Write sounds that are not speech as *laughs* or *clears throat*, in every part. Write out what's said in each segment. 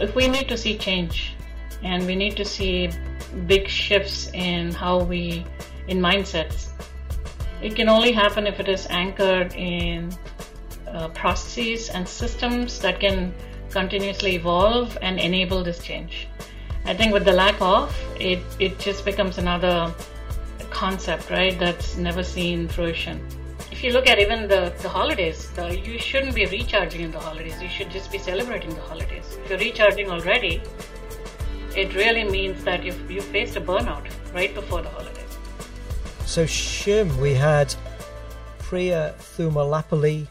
if we need to see change and we need to see big shifts in how we, in mindsets, it can only happen if it is anchored in uh, processes and systems that can continuously evolve and enable this change. I think with the lack of, it, it just becomes another concept, right, that's never seen fruition. If you look at even the, the holidays, the, you shouldn't be recharging in the holidays. You should just be celebrating the holidays. If you're recharging already, it really means that you've, you faced a burnout right before the holidays. So, Shim, we had Priya Thumalapalli,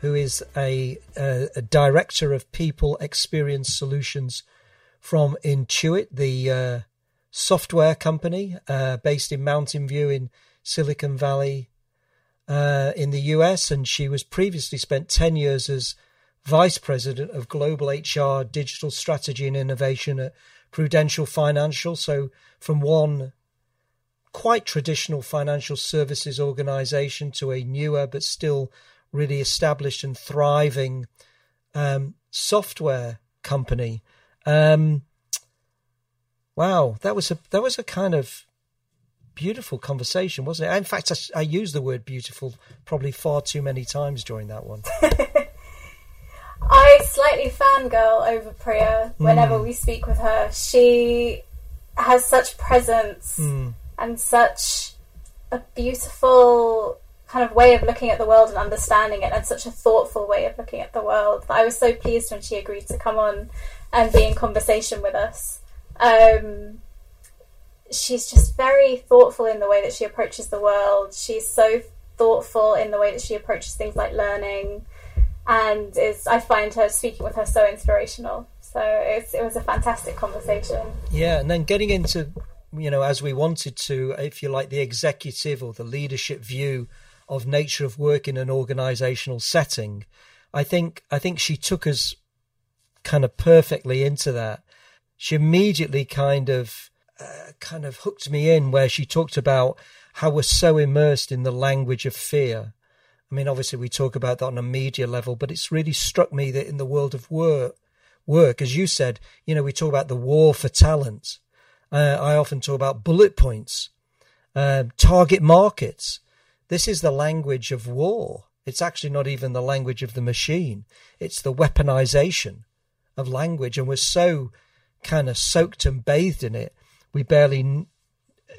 who is a, a, a, director of people experience solutions from Intuit, the uh, software company uh, based in Mountain View in Silicon Valley uh, in the US. And she was previously spent 10 years as vice president of global HR digital strategy and innovation at Prudential Financial. So, from one quite traditional financial services organization to a newer but still really established and thriving um, software company. Um, wow, that was a that was a kind of beautiful conversation, wasn't it? In fact, I, I used the word beautiful probably far too many times during that one. *laughs* I slightly fangirl over Priya whenever mm. we speak with her. She has such presence mm. and such a beautiful kind of way of looking at the world and understanding it, and such a thoughtful way of looking at the world. I was so pleased when she agreed to come on and be in conversation with us. Um, she's just very thoughtful in the way that she approaches the world. She's so thoughtful in the way that she approaches things like learning, and is I find her speaking with her so inspirational. So it was a fantastic conversation. Yeah, and then getting into you know as we wanted to, if you like, the executive or the leadership view of nature of work in an organizational setting, I think I think she took us kind of perfectly into that. She immediately kind of kind of hooked me in where she talked about how we're so immersed in the language of fear. I mean, obviously we talk about that on a media level, but it's really struck me that in the world of work, work, as you said, you know, we talk about the war for talent. Uh, I often talk about bullet points, uh, target markets. This is the language of war. It's actually not even the language of the machine. It's the weaponization of language. And we're so kind of soaked and bathed in it, we barely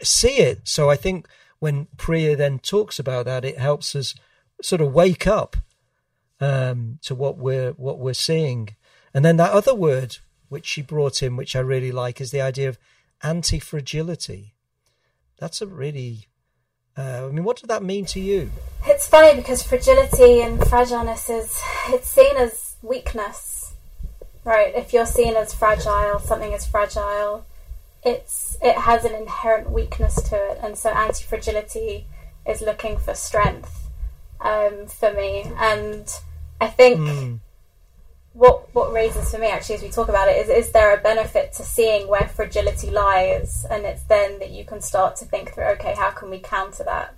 see it. So I think when Priya then talks about that, it helps us sort of wake up um, to what we're what we're seeing. And then that other word which she brought in, which I really like, is the idea of anti fragility. That's a really uh, I mean, what did that mean to you? It's funny because fragility and fragileness is it's seen as weakness, right? If you're seen as fragile, something is fragile. It's it has an inherent weakness to it, and so anti-fragility is looking for strength um, for me. And I think mm what what raises for me actually as we talk about it is is there a benefit to seeing where fragility lies? And it's then that you can start to think through okay how can we counter that?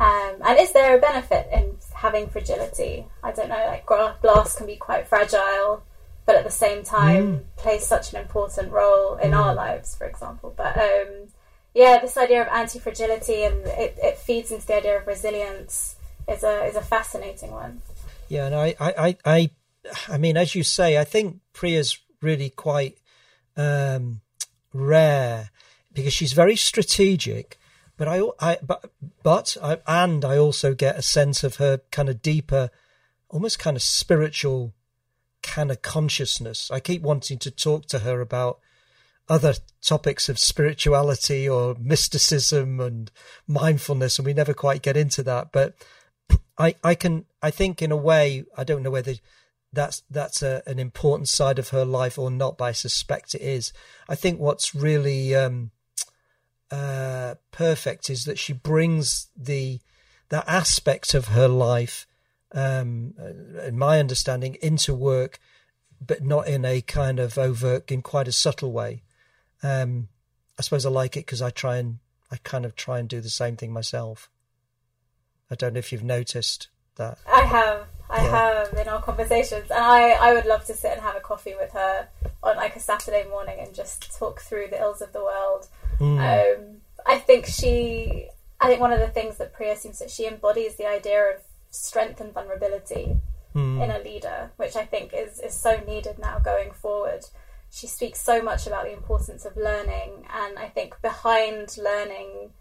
Um, and is there a benefit in having fragility? I don't know like glass can be quite fragile but at the same time mm. plays such an important role in mm. our lives for example but um, yeah this idea of anti-fragility and it, it feeds into the idea of resilience is a is a fascinating one yeah and I, I, I I mean, as you say, I think Priya's really quite um, rare because she's very strategic. But I, I but but I, and I also get a sense of her kind of deeper, almost kind of spiritual, kind of consciousness. I keep wanting to talk to her about other topics of spirituality or mysticism and mindfulness, and we never quite get into that. But I, I can, I think, in a way, I don't know whether that's that's a, an important side of her life or not, but I suspect it is. I think what's really um, uh, perfect is that she brings the that aspect of her life, um, in my understanding, into work, but not in a kind of overt, in quite a subtle way. Um, I suppose I like it because I try and I kind of try and do the same thing myself. I don't know if you've noticed that. I have. I yeah. have in our conversations, and I, I would love to sit and have a coffee with her on like a Saturday morning and just talk through the ills of the world. Mm. Um, I think she, I think one of the things that Priya seems that she embodies the idea of strength and vulnerability Mm. in a leader, which I think is, is so needed now going forward. She speaks so much about the importance of learning, and I think behind learning,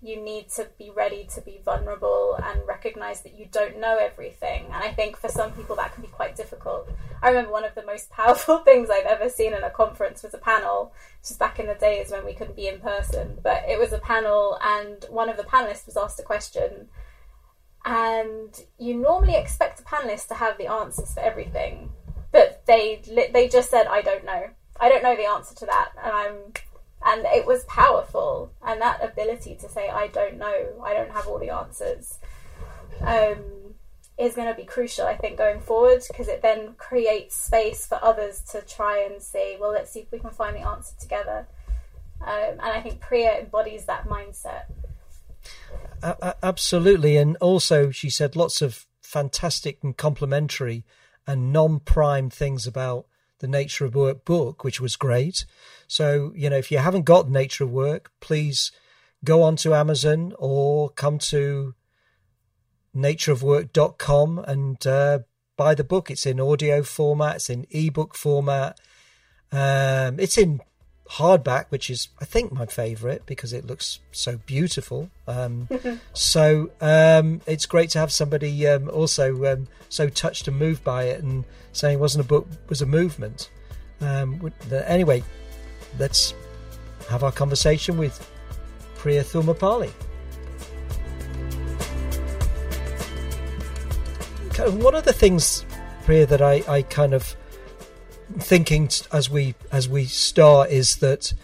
you need to be ready to be vulnerable and recognize that you don't know everything. And I think for some people that can be quite difficult. I remember one of the most *laughs* powerful things I've ever seen in a conference was a panel. just back in the days when we couldn't be in person, but it was a panel, and one of the panelists was asked a question and you normally expect a panelist to have the answers for everything, but they they just said, "I don't know. I don't know the answer to that," and I'm and it was powerful, and that ability to say, "I don't know. I don't have all the answers." Um, is going to be crucial, I think, going forward because it then creates space for others to try and say, well, let's see if we can find the answer together. Um, and I think Priya embodies that mindset. Absolutely. And also, she said lots of fantastic and complimentary and non prime things about the Nature of Work book, which was great. So, you know, if you haven't got Nature of Work, please go on to Amazon or come to natureofwork.com and uh, buy the book. It's in audio format, it's in ebook format, um, it's in hardback, which is I think my favourite because it looks so beautiful. Um, *laughs* so um, it's great to have somebody um, also um, so touched and moved by it and saying it wasn't a book was a movement. Um, anyway, let's have our conversation with Priya Thumapali. One of the things, Priya, that I, I kind of thinking as we as we start is that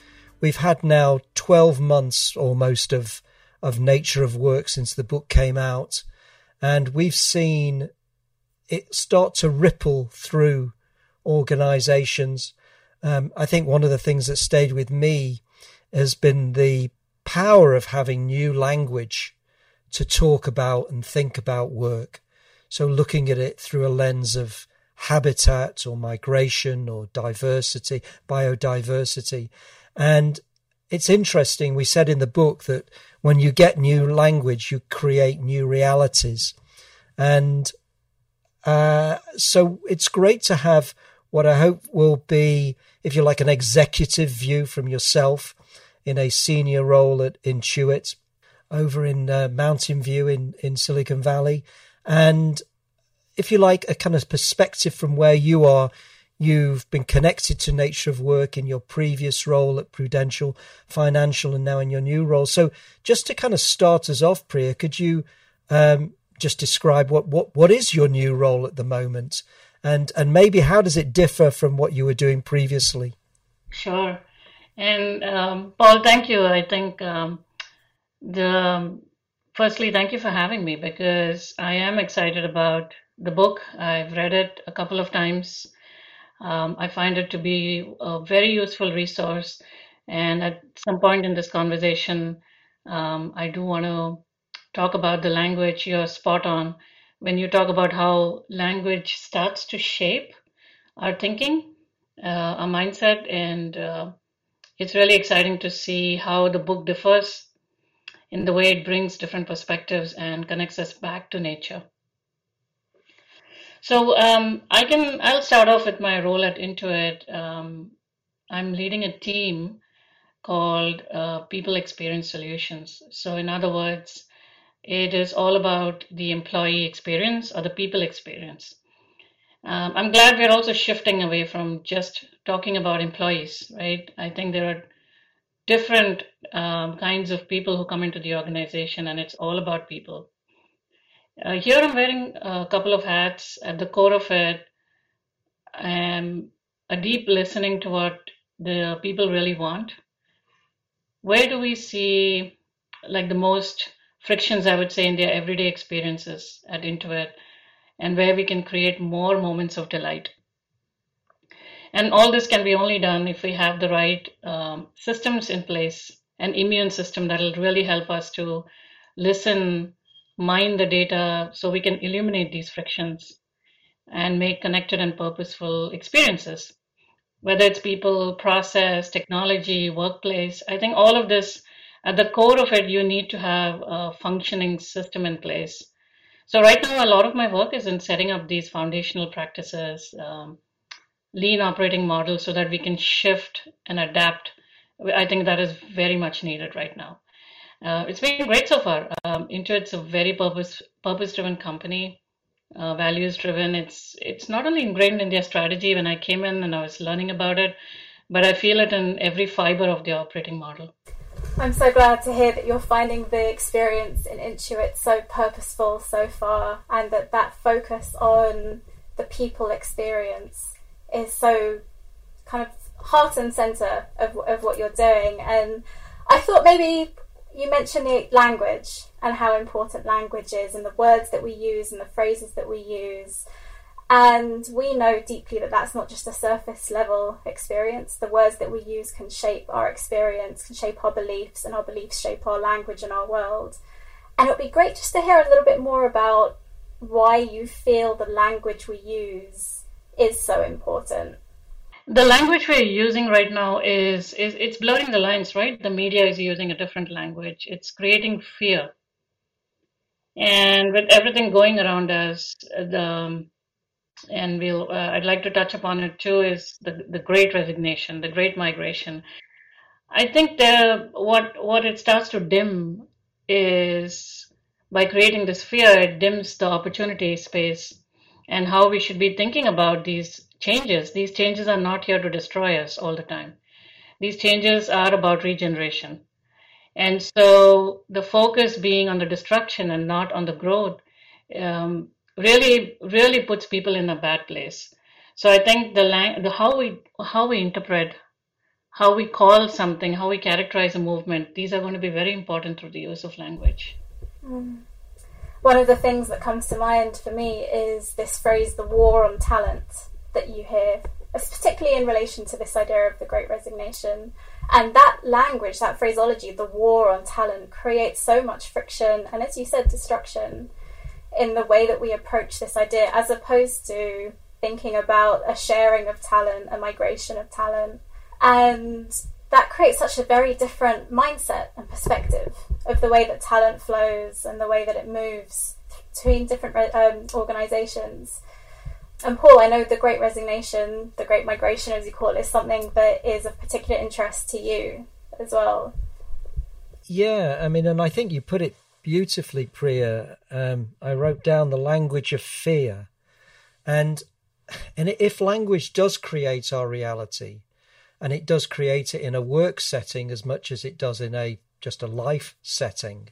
we've had now 12 months almost of of nature of work since the book came out and we've seen it start to ripple through organizations um, i think one of the things that stayed with me has been the power of having new language to talk about and think about work. So looking at it through a lens of habitat or migration or diversity, biodiversity. And it's interesting. We said in the book that when you get new language, you create new realities. And uh, so it's great to have what I hope will be, if you like, an executive view from yourself in a senior role at Intuit over in uh, Mountain View in, in Silicon Valley. And if you like, a kind of perspective from where you are. You've been connected to nature of work in your previous role at Prudential Financial and now in your new role. So, just to kind of start us off, Priya, could you um, just describe what, what, what is your new role at the moment? And, and maybe how does it differ from what you were doing previously? Sure. And um, Paul, thank you. I think um, the firstly, thank you for having me because I am excited about the book. I've read it a couple of times. Um, I find it to be a very useful resource. And at some point in this conversation, um, I do want to talk about the language. You're spot on. When you talk about how language starts to shape our thinking, uh, our mindset, and uh, it's really exciting to see how the book differs in the way it brings different perspectives and connects us back to nature. So um, I can I'll start off with my role at Intuit. Um, I'm leading a team called uh, People Experience Solutions. So in other words, it is all about the employee experience or the people experience. Um, I'm glad we're also shifting away from just talking about employees, right? I think there are different um, kinds of people who come into the organization, and it's all about people. Uh, here I'm wearing a couple of hats. At the core of it, I am a deep listening to what the people really want. Where do we see like the most frictions, I would say, in their everyday experiences at Intuit, and where we can create more moments of delight. And all this can be only done if we have the right um, systems in place, an immune system that will really help us to listen mine the data so we can eliminate these frictions and make connected and purposeful experiences. whether it's people, process, technology, workplace. I think all of this, at the core of it, you need to have a functioning system in place. So right now, a lot of my work is in setting up these foundational practices, um, lean operating models, so that we can shift and adapt. I think that is very much needed right now. Uh, it's been great so far. Um, Intuit's a very purpose purpose driven company uh, values driven. It's it's not only ingrained in their strategy when I came in and I was learning about it, but I feel it in every fiber of the operating model. I'm so glad to hear that you're finding the experience in Intuit so purposeful so far, and that that focus on the people experience is so kind of heart and center of of what you're doing. And I thought maybe you mentioned the language and how important language is and the words that we use and the phrases that we use. And we know deeply that that's not just a surface level experience. The words that we use can shape our experience, can shape our beliefs, and our beliefs shape our language and our world. And it would be great just to hear a little bit more about why you feel the language we use is so important the language we're using right now is, is it's blurring the lines right? The media is using a different language. It's creating fear. And with everything going around us the and we'll uh, i'd like to touch upon it too is the, the great resignation the great migration. I think the what what it starts to dim is by creating this fear it dims the opportunity space and how we should be thinking about these changes. These changes are not here to destroy us all the time. These changes are about regeneration. And so the focus being on the destruction and not on the growth um, really, really puts people in a bad place. So I think the, lang- the how we how we interpret, how we call something, how we characterize a movement, these are going to be very important through the use of language. Mm. One of the things that comes to mind for me is this phrase, the war on talent that you hear, particularly in relation to this idea of the great resignation. And that language, that phraseology, the war on talent, creates so much friction and, as you said, destruction in the way that we approach this idea, as opposed to thinking about a sharing of talent, a migration of talent. And that creates such a very different mindset and perspective of the way that talent flows and the way that it moves between different um, organizations. And Paul, I know the Great Resignation, the Great Migration, as you call it, is something that is of particular interest to you as well. Yeah, I mean, and I think you put it beautifully, Priya. Um, I wrote down the language of fear, and and if language does create our reality, and it does create it in a work setting as much as it does in a just a life setting,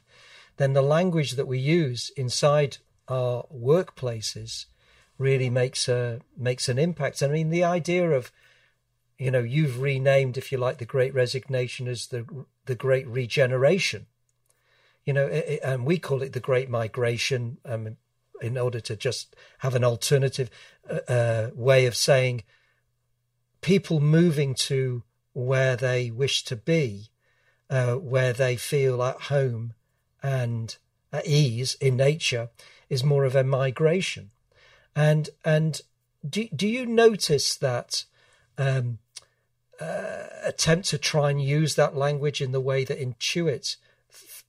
then the language that we use inside our workplaces really makes a makes an impact. I mean, the idea of you know you've renamed, if you like, the Great Resignation as the the Great Regeneration. You know, it, and we call it the Great Migration. Um, in order to just have an alternative uh, uh, way of saying people moving to where they wish to be, uh, where they feel at home and at ease in nature, is more of a migration. And and do do you notice that um, uh, attempt to try and use that language in the way that Intuit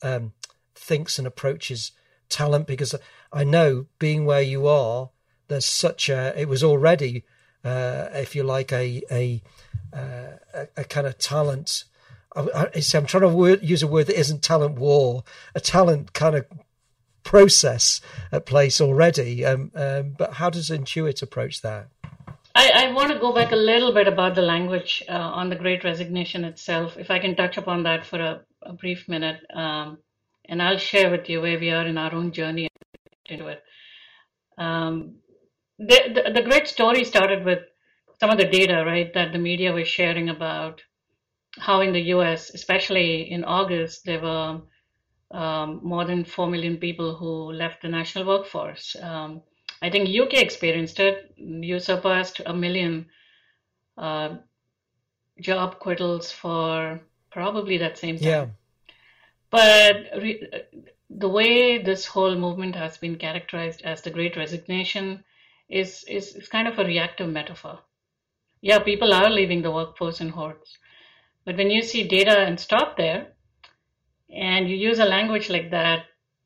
um, thinks and approaches talent? Because I know, being where you are, there's such a. It was already, uh, if you like, a a uh, a, a kind of talent. I, am trying to word, use a word that isn't talent war, a talent kind of process at place already. Um, um, but how does Intuit approach that? I, I, want to go back a little bit about the language uh, on the Great Resignation itself, if I can touch upon that for a, a brief minute. Um, and I'll share with you where we are in our own journey into it. Um, the, the, the great story started with some of the data, right, that the media was sharing about how in the US, especially in August, there were um, more than 4 million people who left the national workforce. Um, I think UK experienced it. You surpassed a million uh, job quittals for probably that same time. Yeah. But re- the way this whole movement has been characterized as the Great Resignation is, is, is kind of a reactive metaphor. yeah, people are leaving the workforce in hordes. But when you see data and stop there, and you use a language like that,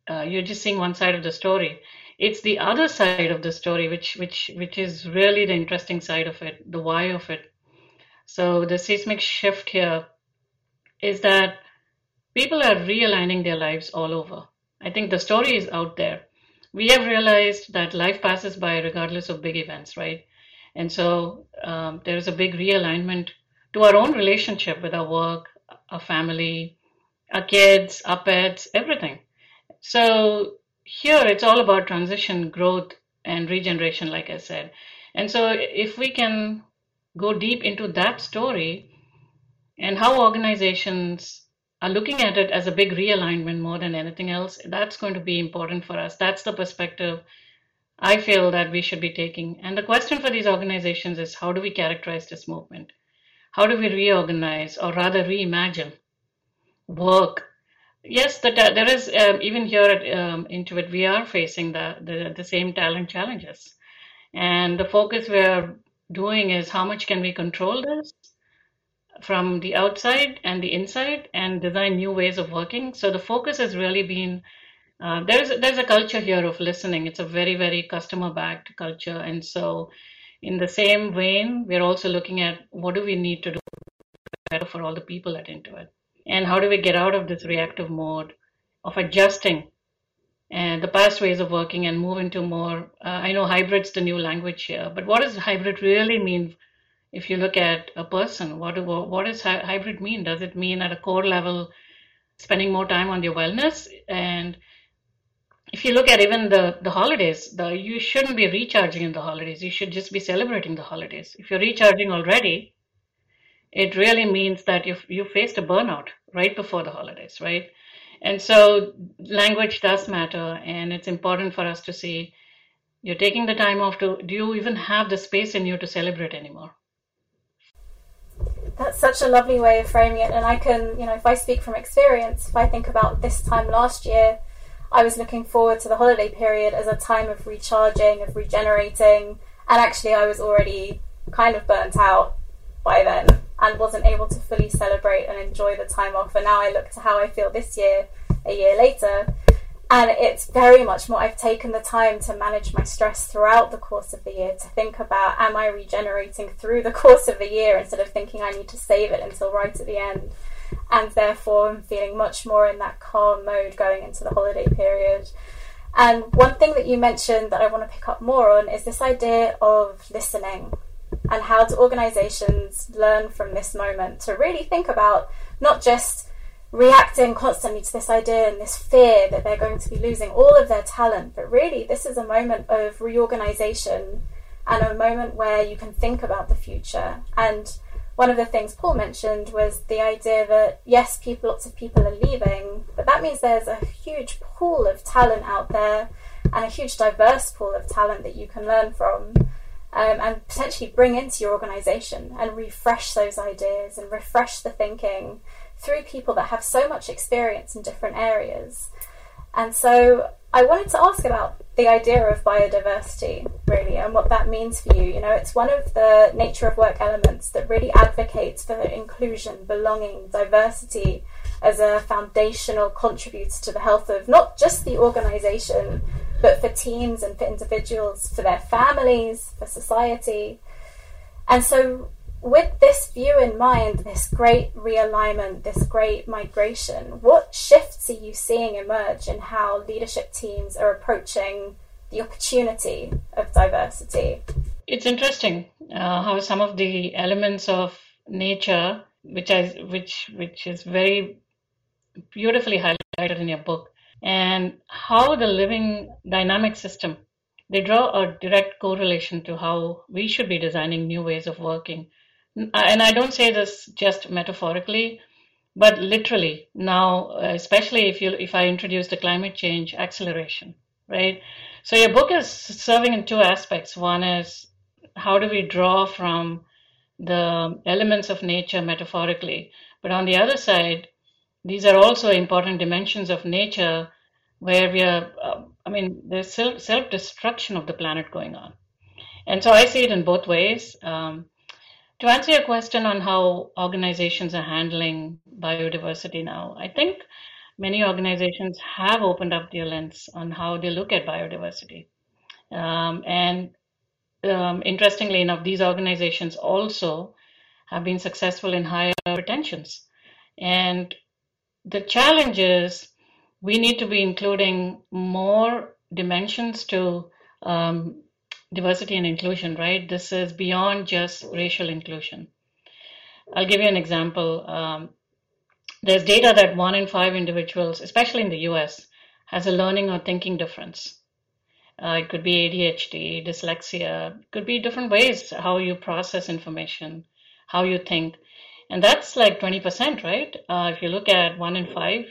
uh, you're just seeing one side of the story. It's the other side of the story, which which which is really the interesting side of it, the why of it. So the seismic shift here is that people are realigning their lives all over. I think the story is out there. We have realized that life passes by regardless of big events, right? And so um, there is a big realignment to our own relationship with our work, our family, our kids, our pets, everything. So here it's all about transition, growth, and regeneration, like I said. And so if we can go deep into that story and how organizations are looking at it as a big realignment more than anything else, that's going to be important for us. That's the perspective I feel that we should be taking. And the question for these organizations is how do we characterize this movement? How do we reorganize or rather reimagine work? Yes, uh, there is um, even here at um, Intuit, we are facing the, the the same talent challenges, and the focus we are doing is how much can we control this from the outside and the inside and design new ways of working. So the focus has really been uh, there's there's a culture here of listening. It's a very very customer backed culture, and so in the same vein, we're also looking at what do we need to do better for all the people at Intuit, and how do we get out of this reactive mode of adjusting and the past ways of working and move into more. Uh, I know hybrid's the new language here, but what does hybrid really mean? If you look at a person, what what does hybrid mean? Does it mean at a core level spending more time on your wellness and if you look at even the, the holidays, the, you shouldn't be recharging in the holidays. You should just be celebrating the holidays. If you're recharging already, it really means that you've, you faced a burnout right before the holidays, right? And so language does matter, and it's important for us to see you're taking the time off to, do you even have the space in you to celebrate anymore? That's such a lovely way of framing it. And I can, you know, if I speak from experience, if I think about this time last year, I was looking forward to the holiday period as a time of recharging, of regenerating, and actually I was already kind of burnt out by then and wasn't able to fully celebrate and enjoy the time off. And now I look to how I feel this year, a year later, and it's very much more. I've taken the time to manage my stress throughout the course of the year to think about am I regenerating through the *laughs* course of the year instead of thinking I need to save it until right at the end and therefore I'm feeling much more in that calm mode going into the holiday period. And one thing that you mentioned that I want to pick up more on is this idea of listening and how do organizations learn from this moment to really think about not just reacting constantly to this idea and this fear that they're going to be losing all of their talent, but really this is a moment of reorganization and a moment where you can think about the future and one of the things Paul mentioned was the idea that yes, people, lots of people are leaving, but that means there's a huge pool of talent out there and a huge diverse pool of talent that you can learn from. Um, and potentially bring into your organization and refresh those ideas and refresh the thinking through people that have so much experience in different areas. And so I wanted to ask about the idea of biodiversity, really, and what that means for you. You know, it's one of the nature of work elements that really advocates for inclusion, belonging, diversity as a foundational contributor to the health of not just the organization, but for teams and for individuals, for their families, for society. And so with this view in mind, this great realignment, this great migration, what shifts are you seeing emerge in how leadership teams are approaching the opportunity of diversity? It's interesting uh, how some of the elements of nature, which I, which which is very beautifully highlighted in your book, and how the living dynamic system they draw a direct correlation to how we should be designing new ways of working and I don't say this just metaphorically, but literally now, especially if you if I introduce the climate change acceleration, right? So your book is serving in two aspects. One is how do we draw from the elements of nature metaphorically, but on the other side, these are also important dimensions of nature where we are. Uh, I mean, there's self self destruction of the planet going on, and so I see it in both ways. Um, To answer your question on how organizations are handling biodiversity now, I think many organizations have opened up their lens on how they look at biodiversity. Um, and um, interestingly enough, these organizations also have been successful in higher retentions. And the challenge is we need to be including more dimensions to um, diversity and inclusion, right? This is beyond just racial inclusion. I'll give you an example. Um, there's data that one in five individuals, especially in the US, has a learning or thinking difference. Uh, it could be ADHD, dyslexia, it could be different ways how you process information, how you think. And that's like 20%, right? Uh, if you look at one in five.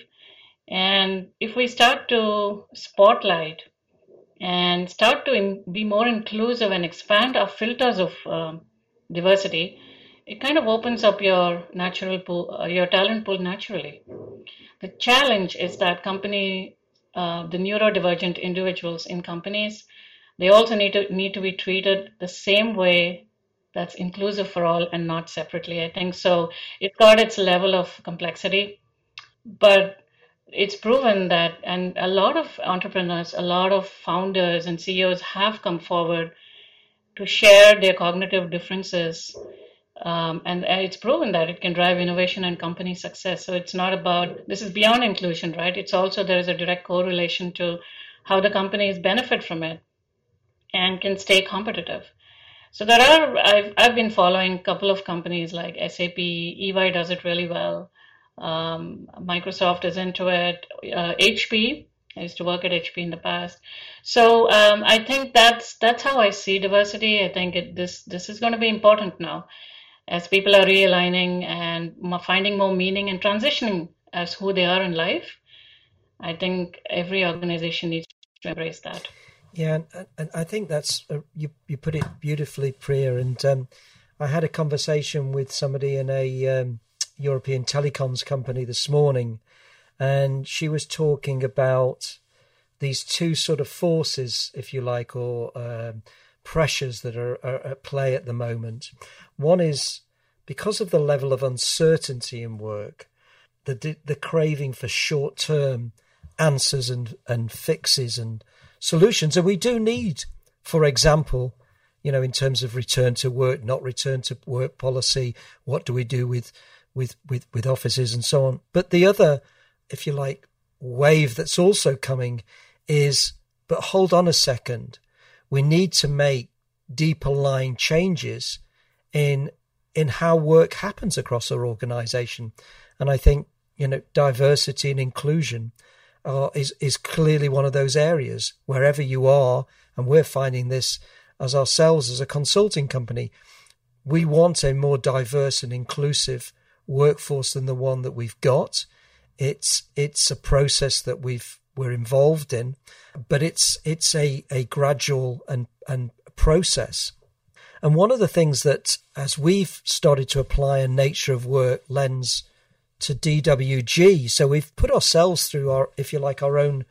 And if we start to spotlight and start to be more inclusive and expand our filters of um, diversity, it kind of opens up your natural pool, uh, your talent pool naturally. The challenge is that company uh, the neurodivergent individuals in companies, they also need to need to be treated the same way that's inclusive for all and not separately. I think so. It's got its level of complexity, but it's proven that, and a lot of entrepreneurs, a lot of founders and CEOs have come forward to share their cognitive differences um, and, and, it's proven that it can drive innovation and company success. So it's not about this is beyond inclusion, right? It's also there is a direct correlation to how the companies benefit from it and can stay competitive. So there are I've I've been following a couple of companies like SAP, EY does it really well. Um, Microsoft is into it. Uh, HP, I used to work at HP in the past. So um, I think that's that's how I see diversity. I think it, this this is going to be important now as people are realigning and finding more meaning and transitioning as who they are in life, I think every organization needs to embrace that. Yeah, and, I think that's uh, you. You put it beautifully, Priya. And um, I had a conversation with somebody in a um, European telecoms company this morning, and she was talking about these two sort of forces, if you like, or um, pressures that are, are at play at the moment. One is because of the level of uncertainty in work, the the craving for short term answers and and fixes and solutions, and we do need, for example, you know, in terms of return to work, not return to work policy, what do we do with with with with offices and so on. But the other, if you like, wave that's also coming is, but hold on a second, we need to make deeper line changes in in how work happens across our organization. And I think, you know, diversity and inclusion are, is, is clearly one of those areas wherever you are. And we're finding this as ourselves as a consulting company. We want a more diverse and inclusive workforce than the one that we've got. It's, it's a process that we've, we're involved in, but it's, it's a, a gradual and, and process and one of the things that, as we've started to apply a nature of work lens to DWG, so we've put ourselves through our, if you like, our own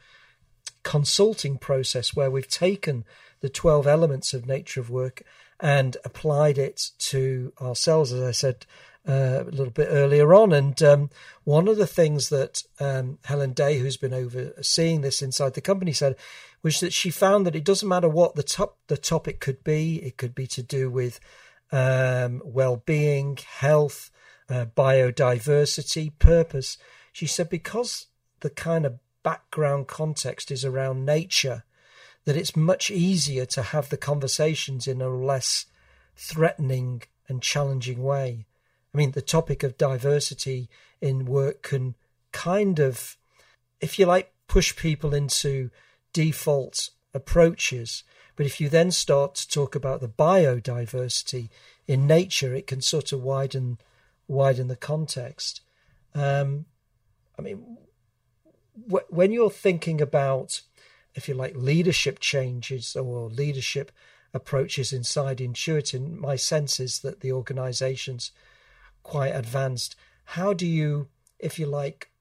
consulting process where we've taken the 12 elements of nature of work and applied it to ourselves, as I said uh, a little bit earlier on. And um, one of the things that um, Helen Day, who's been overseeing this inside the company, said was that she found that it doesn't matter what the top the topic could be. It could be to do with um, well-being, health, uh, biodiversity, purpose. She said because the kind of background context is around nature, that it's much easier to have the conversations in a less threatening and challenging way. I mean, the topic of diversity in work can kind of, if you like, push people into default approaches. But if you then start to talk about the biodiversity in nature, it can sort of widen widen the context. Um, I mean, wh- when you're thinking about, if you like, leadership changes or leadership approaches inside Intuit, my sense is that the organization's quite advanced. How do you, if you like,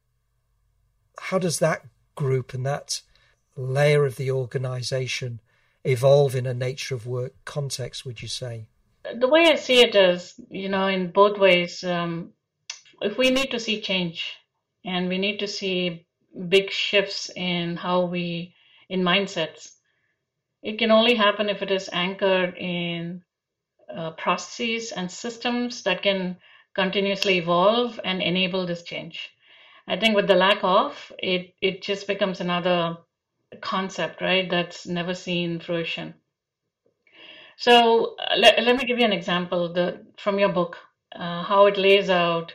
how does that group and that layer of the organization evolve in a nature of work context, would you say? The way I see it is, you know, in both ways. Um, if we need to see change and we need to see big shifts in how we, in mindsets, it can only happen if it is anchored in uh, processes and systems that can continuously evolve and enable this change. I think with the lack of, it, it just becomes another concept, right? That's never seen fruition. So uh, let, let me give you an example the, from your book, uh, how it lays out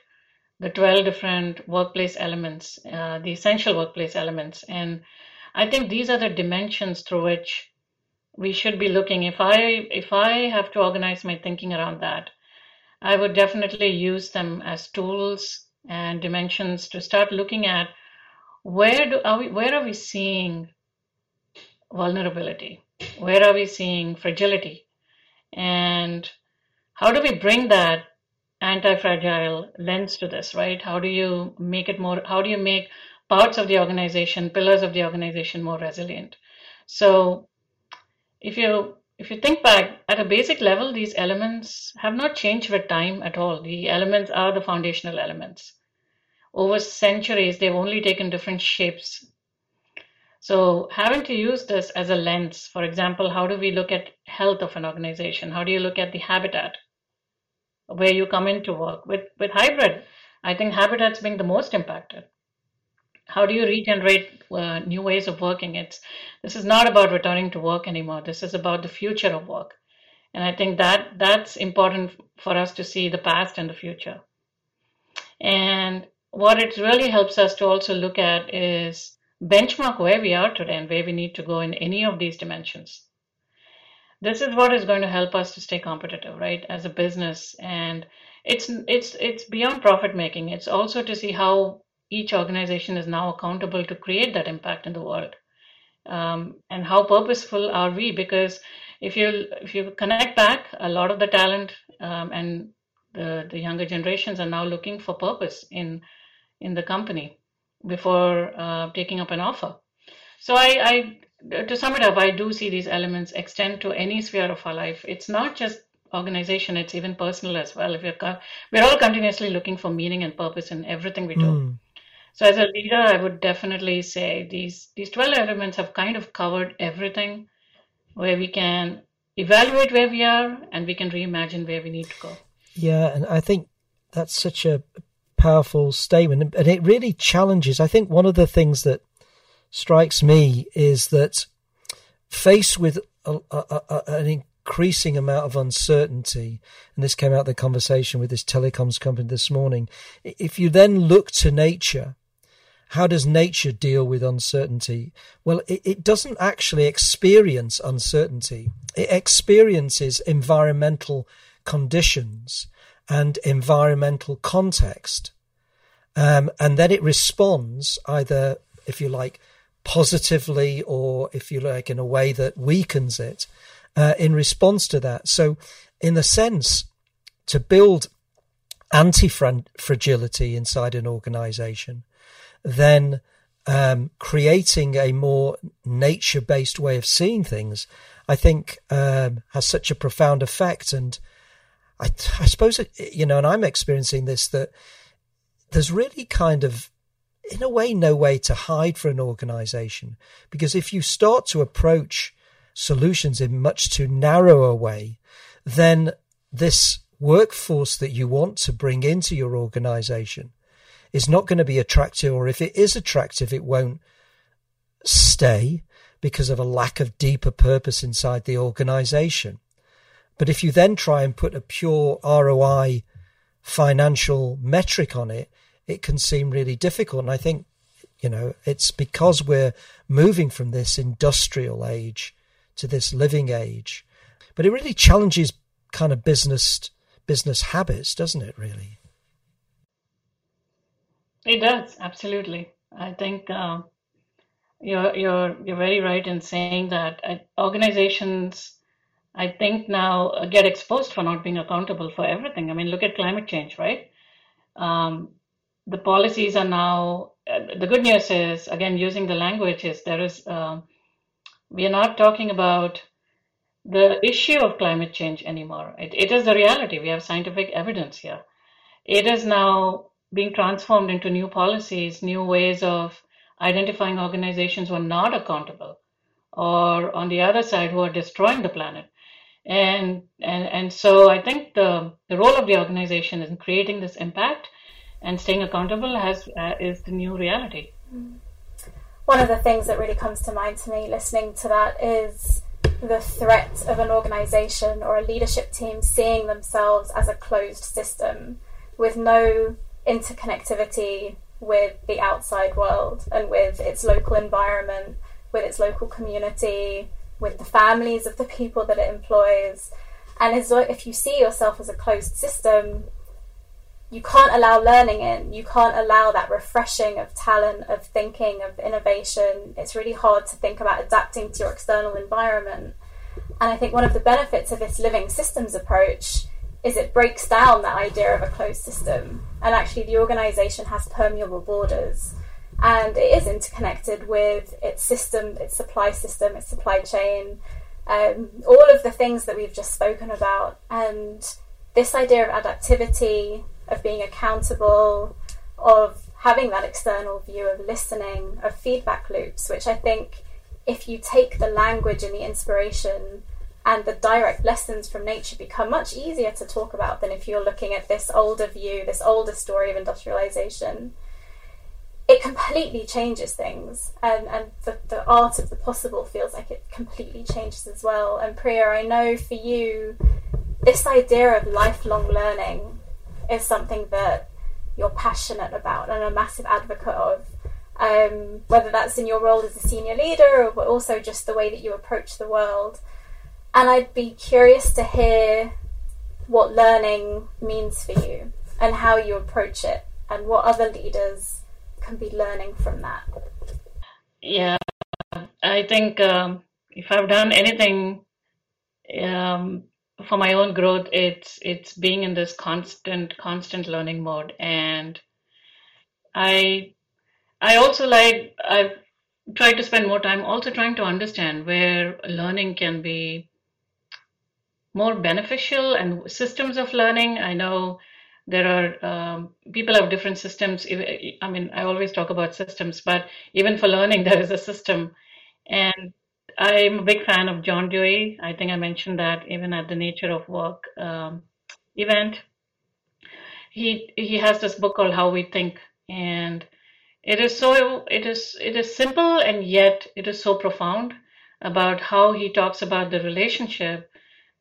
the 12 different workplace elements, uh, the essential workplace elements. And I think these are the dimensions through which we should be looking. If I if I have to organize my thinking around that, I would definitely use them as tools and dimensions to start looking at where do are we where are we seeing vulnerability? Where are we seeing fragility? And how do we bring that anti-fragile lens to this, right? How do you make it more, how do you make parts of the organization, pillars of the organization more resilient? So if you if you think back at a basic level, these elements have not changed with time at all. The elements are the foundational elements. Over centuries, they've only taken different shapes. So having to use this as a lens, for example, how do we look at health of an organization? How do you look at the habitat? where you come into work. With with hybrid, I think habitats being the most impacted. How do you regenerate uh, new ways of working? It's this is not about returning to work anymore. This is about the future of work, and I think that that's important for us to see the past and the future. And what it really helps us to also look at is benchmark where we are today and where we need to go in any of these dimensions this is what is going to help us to stay competitive right as a business and it's it's it's beyond profit making it's also to see how each organization is now accountable to create that impact in the world um, and how purposeful are we because if you if you connect back a lot of the talent um, and the, the younger generations are now looking for purpose in in the company before uh, taking up an offer so I, I to sum it up, I do see these elements extend to any sphere of our life. It's not just organization; it's even personal as well. If we're we're all continuously looking for meaning and purpose in everything we do. Mm. So as a leader, I would definitely say these these twelve elements have kind of covered everything, where we can evaluate where we are and we can reimagine where we need to go. Yeah, and I think that's such a powerful statement, and it really challenges. I think one of the things that strikes me is that faced with a, a, a, an increasing amount of uncertainty, and this came out of the conversation with this telecoms company this morning, if you then look to nature, how does nature deal with uncertainty? Well, it, it doesn't actually experience uncertainty. It experiences environmental conditions and environmental context. Um, and then it responds either, if you like, positively or, if you like, in a way that weakens it uh, in response to that. So, in the sense, to build anti fragility inside an organization, then um, creating a more nature based way of seeing things, I think um, has such a profound effect. And I, I suppose, you know, and I'm experiencing this that there's really kind of in a way, no way to hide for an organization. Because if you start to approach solutions in much too narrow a way, then this workforce that you want to bring into your organization is not going to be attractive, or if it is attractive, it won't stay because of a lack of deeper purpose inside the organization. But if you then try and put a pure ROI financial metric on it, it can seem really difficult. And I think, you know, it's because we're moving from this industrial age to this living age. But it really challenges kind of business business habits, doesn't it? Really, it does absolutely. I think uh, you're you're you're very right in saying that uh, organizations, I think now get exposed for not being accountable for everything. I mean, look at climate change, right? Um, the policies are now uh, the good news is again using the language is there is uh, we are not talking about the issue of climate change anymore. It, it is the reality. We have scientific evidence here. It is now being transformed into new policies, new ways of identifying organizations who are not accountable, or on the other side, who are destroying the planet. And and and so I think the the role of the organization in creating this impact and staying accountable has uh, is the new reality. One of the things that really comes to mind to me listening to that is the threat of an organization or a leadership team seeing themselves as a closed system with no interconnectivity with the outside world and with its local environment, with its local community, with the families of the people that it employs. And as if you see yourself as a closed system, you can't allow learning in. You can't allow that refreshing of talent, of thinking, of innovation. It's really hard to think about adapting to your external environment. And I think one of the benefits of this living systems approach is it breaks down that idea of a closed system. And actually, the organization has permeable borders and it is interconnected with its system, its supply system, its supply chain, um, all of the things that we've just spoken about. And this idea of adaptivity, of being accountable, of having that external view, of listening, of feedback loops, which I think if you take the language and the inspiration and the direct lessons from nature become much easier to talk about than if you're looking at this older view, this older story of industrialization. It completely changes things, and, and the, the art of the possible feels like it completely changes as well. And Priya, I know for you, this idea of lifelong learning is something that you're passionate about and a massive advocate of. Um, whether that's in your role as a senior leader or also just the way that you approach the world. And I'd be curious to hear what learning means for you and how you approach it and what other leaders can be learning from that. Yeah, I think um, if I've done anything um, for my own growth, it's it's being in this constant constant learning mode, and I I also like I've tried to spend more time also trying to understand where learning can be more beneficial and systems of learning. I know there are um, people have different systems. I mean, I always talk about systems, but even for learning, *laughs* there is a system. And I'm a big fan of John Dewey. I think I mentioned that even at the Nature of Work um, event. He he has this book called How We Think, and it is so it is it is simple and yet it is so profound about how he talks about the relationship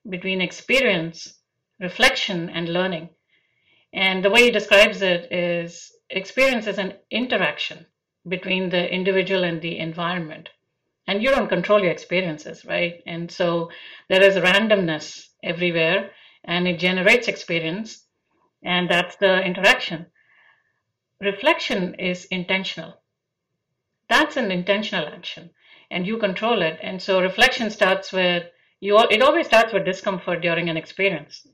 between experience, reflection, and learning. And the way he describes it is experience is an interaction between the individual and the environment. And you don't control your experiences, right? And so there is randomness everywhere and it generates experience, and that's the interaction. Reflection is intentional. That's an intentional action, and you control it. And so reflection starts with you, it always starts with discomfort during an experience.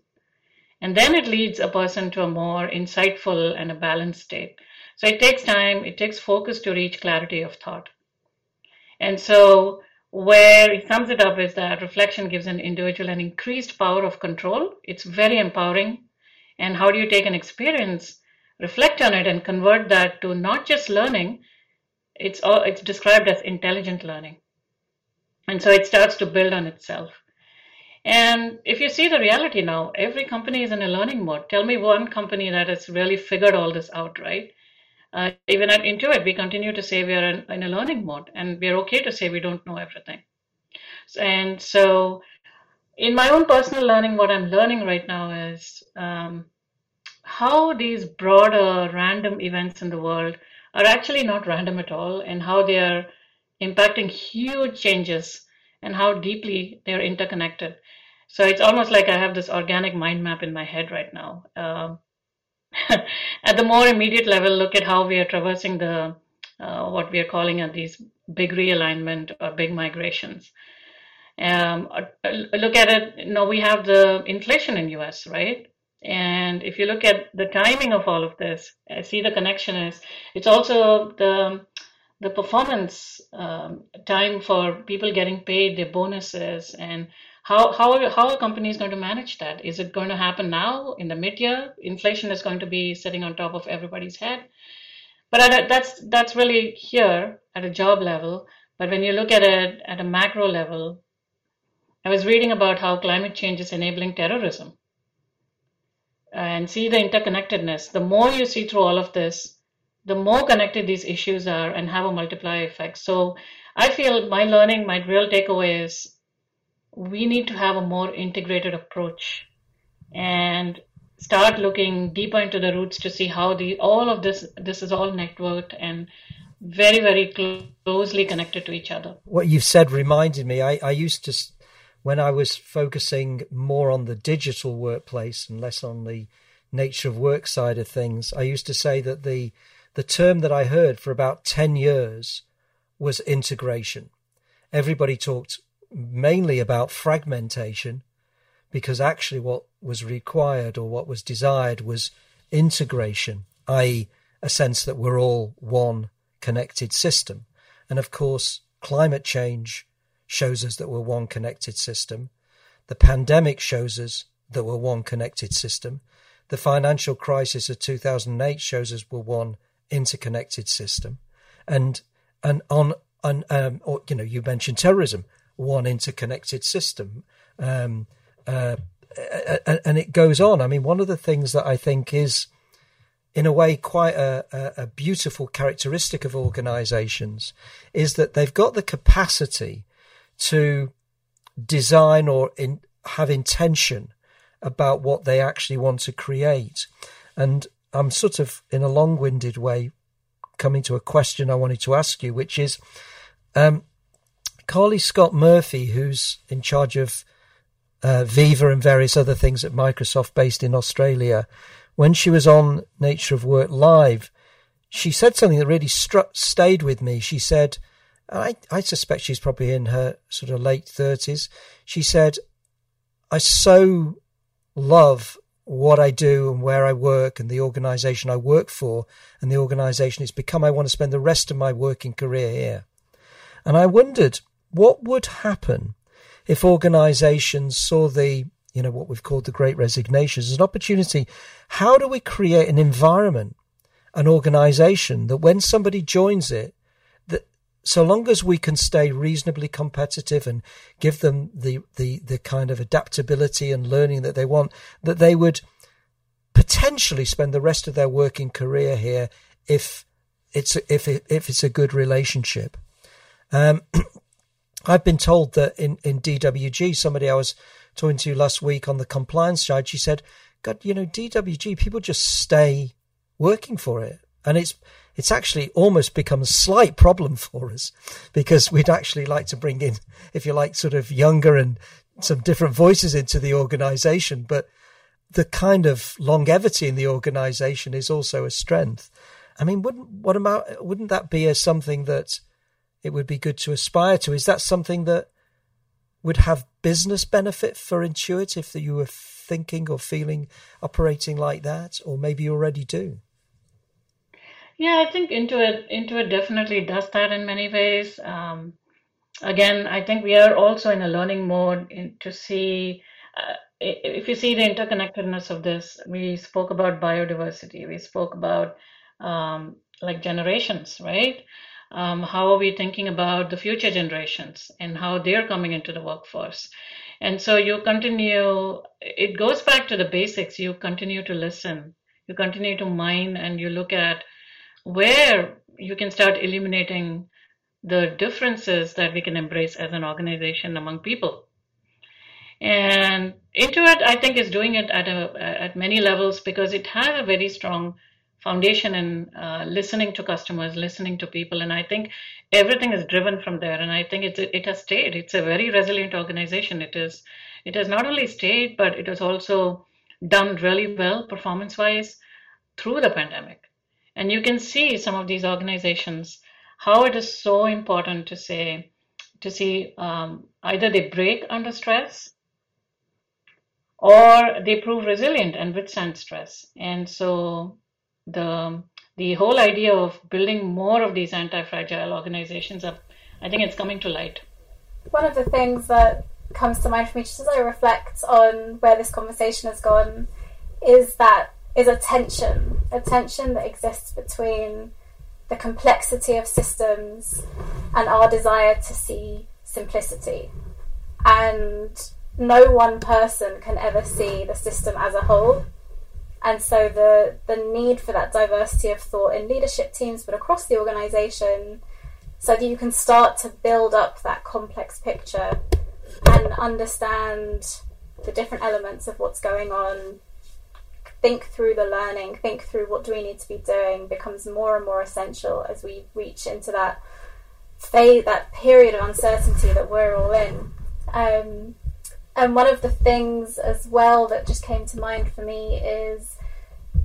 And then it leads a person to a more insightful and a balanced state. So it takes time, it takes focus to reach clarity of thought. And so, where he sums it up is that reflection gives an individual an increased power of control. It's very empowering. And how do you take an experience, reflect on it, and convert that to not just learning? It's all, it's described as intelligent learning. And so it starts to build on itself. And if you see the reality now, every company is in a learning mode. Tell me one company that has really figured all this out, right? Uh, even at Intuit, we continue to say we are in, in, a learning mode, and we're okay to say we don't know everything. And so, in my own personal learning, what I'm learning right now is um, how these broader random events in the world are actually not random at all, and how they are impacting huge changes and how deeply they're interconnected. So it's almost like I have this organic mind map in my head right now. Um, *laughs* at the more immediate level, look at how we are traversing the uh, what we are calling these big realignment or big migrations. Um, uh, look at it. You we have the inflation in U.S. right, and if you look at the timing of all of this, I see the connection is it's also the the performance um, time for people getting paid their bonuses and how how are, how a company is going to manage that? Is it going to happen now in the mid year? Inflation is going to be sitting on top of everybody's head. But a, that's that's really here at a job level. But when you look at it at a macro level, I was reading about how climate change is enabling terrorism and see the interconnectedness. The more you see through all of this, the more connected these issues are and have a multiplier effect. So I feel my learning, my real takeaway is we need to have a more integrated approach and start looking deeper into the roots to see how the all of this this is all networked and very very closely connected to each other what you've said reminded me i, I used to when i was focusing more on the digital workplace and less on the nature of work side of things i used to say that the the term that i heard for about 10 years was integration everybody talked mainly about fragmentation because actually what was required or what was desired was integration, i.e., a sense that we're all one connected system. And of course, climate change shows us that we're one connected system. The pandemic shows us that we're one connected system. The financial crisis of 2008 shows us we're one interconnected system. And and on on um, or, you know you mentioned terrorism one interconnected system. Um, uh, and it goes on. I mean, one of the things that I think is, in a way, quite a, a, beautiful characteristic of organizations is that they've got the capacity to design or in, have intention about what they actually want to create. And I'm sort of, in a long winded way, coming to a question I wanted to ask you, which is um, Carly Scott Murphy, who's in charge of uh, Viva and various other things at Microsoft based in Australia, when she was on Nature of Work Live, she said something that really struck, stayed with me. She said, I, I suspect she's probably in her sort of late 30s. She said, I so love what I do and where I work and the organization I work for and the organization it's become. I want to spend the rest of my working career here. And I wondered, what would happen if organizations saw the you know what we've called the great resignation as an opportunity how do we create an environment an organization that when somebody joins it so long as we can stay reasonably competitive and give them the the the kind of adaptability and learning that they want that they would potentially spend the rest of their working career here if it's if it, if it's a good relationship um, *clears throat* I've been told that in, in DWG, somebody I was talking to last week on the compliance side, she said, God, you know, DWG, people just stay working for it. And it's, it's actually almost become a slight problem for us because we'd actually like to bring in, if you like, sort of younger and some different voices into the organization. But the kind of longevity in the organization is also a strength. I mean, wouldn't, what about, wouldn't that be as something that it would be good to aspire to. Is that something that would have business benefit for Intuit if you were thinking or feeling operating like that, or maybe you already do? Yeah, I think Intuit Intuit definitely does that in many ways. Um, again, I think we are also in a learning mode in, to see. Uh, if you see the interconnectedness of this, we spoke about biodiversity. We spoke about um, like generations, right? um, how are we thinking about the future generations and how they're coming into the workforce and so you continue it goes back to the basics you continue to listen you continue to mine and you look at where you can start eliminating the differences that we can embrace as an organization among people and intuit i think is doing it at a at many levels because it has a very strong foundation in uh, listening to customers, listening to people, and I think everything is driven from there. And I think it's it has stayed. It's a very resilient organization. It is it has not only stayed, but it has also done really well performance wise through the pandemic. And you can see some of these organizations how it is so important to say to see um, either they break under stress or they prove resilient and withstand stress. And so the the whole idea of building more of these anti-fragile organizations up, I think it's coming to light. One of the things that comes to mind for me just as I reflect on where this conversation has gone is that is a tension, a tension that exists between the complexity of systems and our desire to see simplicity. And no one person can ever see the system as a whole. And so the the need for that diversity of thought in leadership teams but across the organization so that you can start to build up that complex picture and understand the different elements of what's going on think through the learning think through what do we need to be doing becomes more and more essential as we reach into that phase that period of uncertainty that we're all in um, and one of the things as well that just came to mind for me is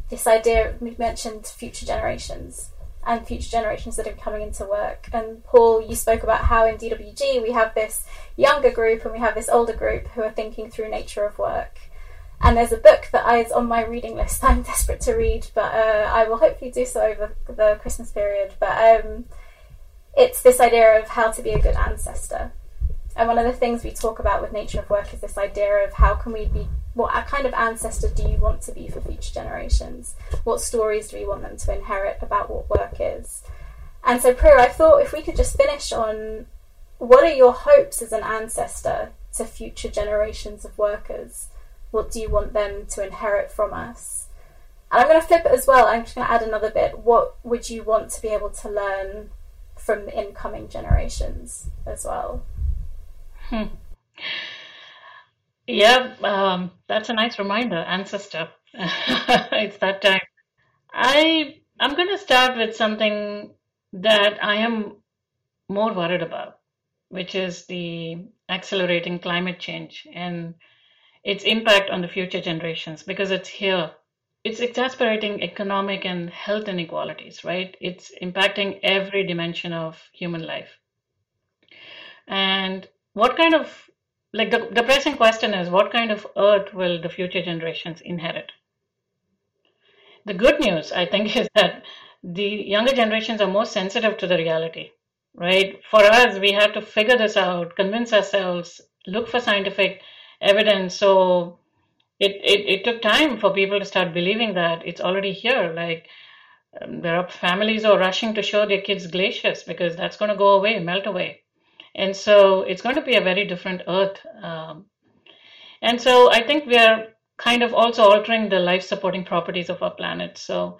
this idea we mentioned future generations and future generations that are coming into work. And Paul, you spoke about how in DWG we have this younger group and we have this older group who are thinking through nature of work. And there's a book that is on my reading list. I'm *laughs* desperate to read, but uh, I will hopefully do so over the Christmas period. But um, it's this idea of how to be a good ancestor. And one of the things we talk about with nature of work is this idea of how can we be what kind of ancestor do you want to be for future generations? What stories do we want them to inherit about what work is? And so, Priya, I thought if we could just finish on what are your hopes as an ancestor to future generations of workers? What do you want them to inherit from us? And I'm going to flip it as well. I'm just going to add another bit. What would you want to be able to learn from the incoming generations as well? Hmm. Yeah, um, that's a nice reminder, ancestor. *laughs* it's that time. I I'm going to start with something that I am more worried about, which is the accelerating climate change and its impact on the future generations because it's here. It's exasperating economic and health inequalities, right? It's impacting every dimension of human life. And what kind of like the, the pressing question is what kind of earth will the future generations inherit the good news i think *laughs* is that the younger generations are more sensitive to the reality right for us we have to figure this out convince ourselves look for scientific evidence so it, it, it took time for people to start believing that it's already here like um, there are families who are rushing to show their kids glaciers because that's going to go away melt away and so it's going to be a very different Earth. Um, and so I think we are kind of also altering the life supporting properties of our planet. So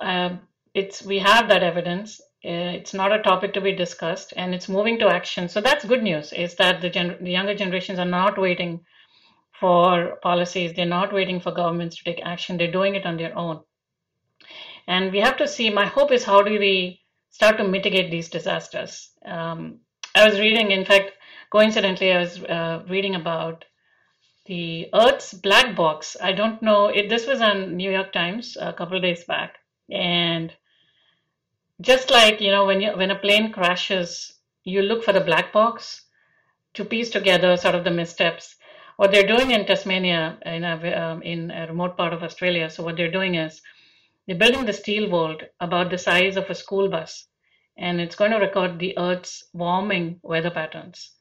um, it's we have that evidence. Uh, it's not a topic to be discussed, and it's moving to action. So that's good news. Is that the, gen- the younger generations are not waiting for policies. They're not waiting for governments to take action. They're doing it on their own. And we have to see. My hope is how do we start to mitigate these disasters? Um, I was reading, in fact, coincidentally, I was uh, reading about the Earth's black box. I don't know. It, this was on New York Times a couple of days back, and just like you know, when you when a plane crashes, you look for the black box to piece together sort of the missteps. What they're doing in Tasmania, in a, um, in a remote part of Australia, so what they're doing is they're building the steel vault about the size of a school bus and it's going to record the Earth's warming weather patterns.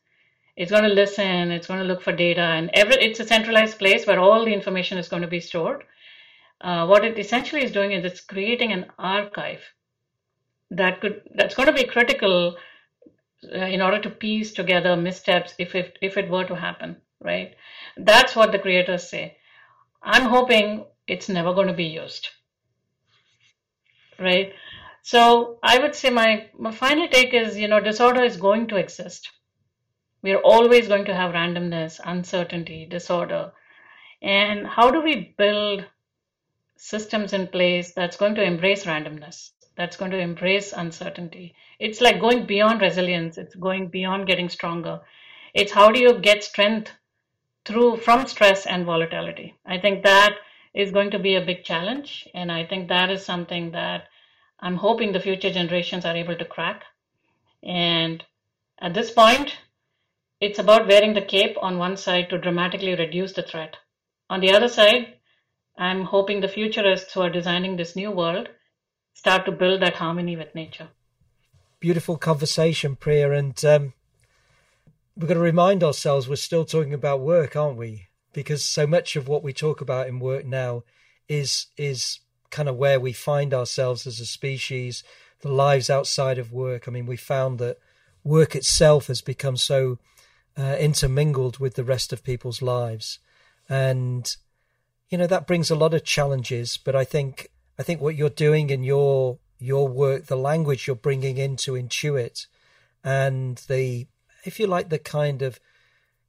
It's going to listen, it's going to look for data, and every, it's a centralized place where all the information is going to be stored. Uh, what it essentially is doing is it's creating an archive that could that's going to be critical uh, in order to piece together missteps if it if it were to happen. Right? That's what the creators say. I'm hoping it's never going to be used. Right? So I would say my, my final take is, you know, disorder is going to exist. We are always going to have randomness, uncertainty, disorder. And how do we build systems in place that's going to embrace randomness, that's going to embrace uncertainty? It's like going beyond resilience, it's going beyond getting stronger. It's how do you get strength through from stress and volatility? I think that is going to be a big challenge. And I think that is something that I'm hoping the future generations are able to crack. And at this point, it's about wearing the cape on one side to dramatically reduce the threat. On the other side, I'm hoping the futurists who are designing this new world start to build that harmony with nature. Beautiful conversation, Priya. And um, we've got to remind ourselves we're still talking about work, aren't we? Because so much of what we talk about in work now is is kind of where we find ourselves as a species, the lives outside of work. I mean, we found that work itself has become so uh, intermingled with the rest of people's lives, and you know that brings a lot of challenges. But I think I think what you're doing in your your work, the language you're bringing into Intuit, and the if you like the kind of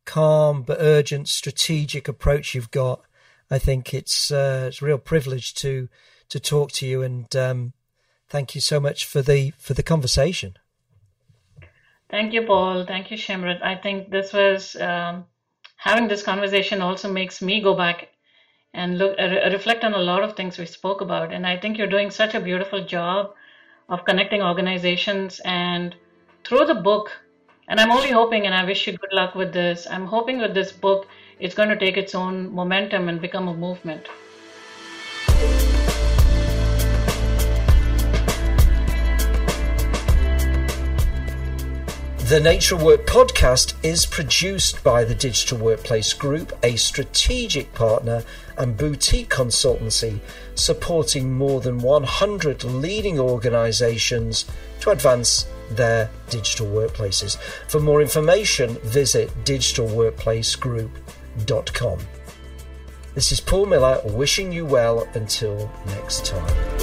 calm but urgent strategic approach you've got, I think it's uh, it's a real privilege to to talk to you and um, thank you so much for the for the conversation. Thank you, Paul. Thank you, Shimrit. I think this was um, having this conversation also makes me go back and look uh, reflect on a lot of things we spoke about. And I think you're doing such a beautiful job of connecting organizations and through the book. And I'm only hoping, and I wish you good luck with this. I'm hoping with this book, it's going to take its own momentum and become a movement. The Nature of Work podcast is produced by the Digital Workplace Group, a strategic partner and boutique consultancy supporting more than 100 leading organizations to advance their digital workplaces. For more information, visit digitalworkplacegroup.com. This is Paul Miller wishing you well until next time.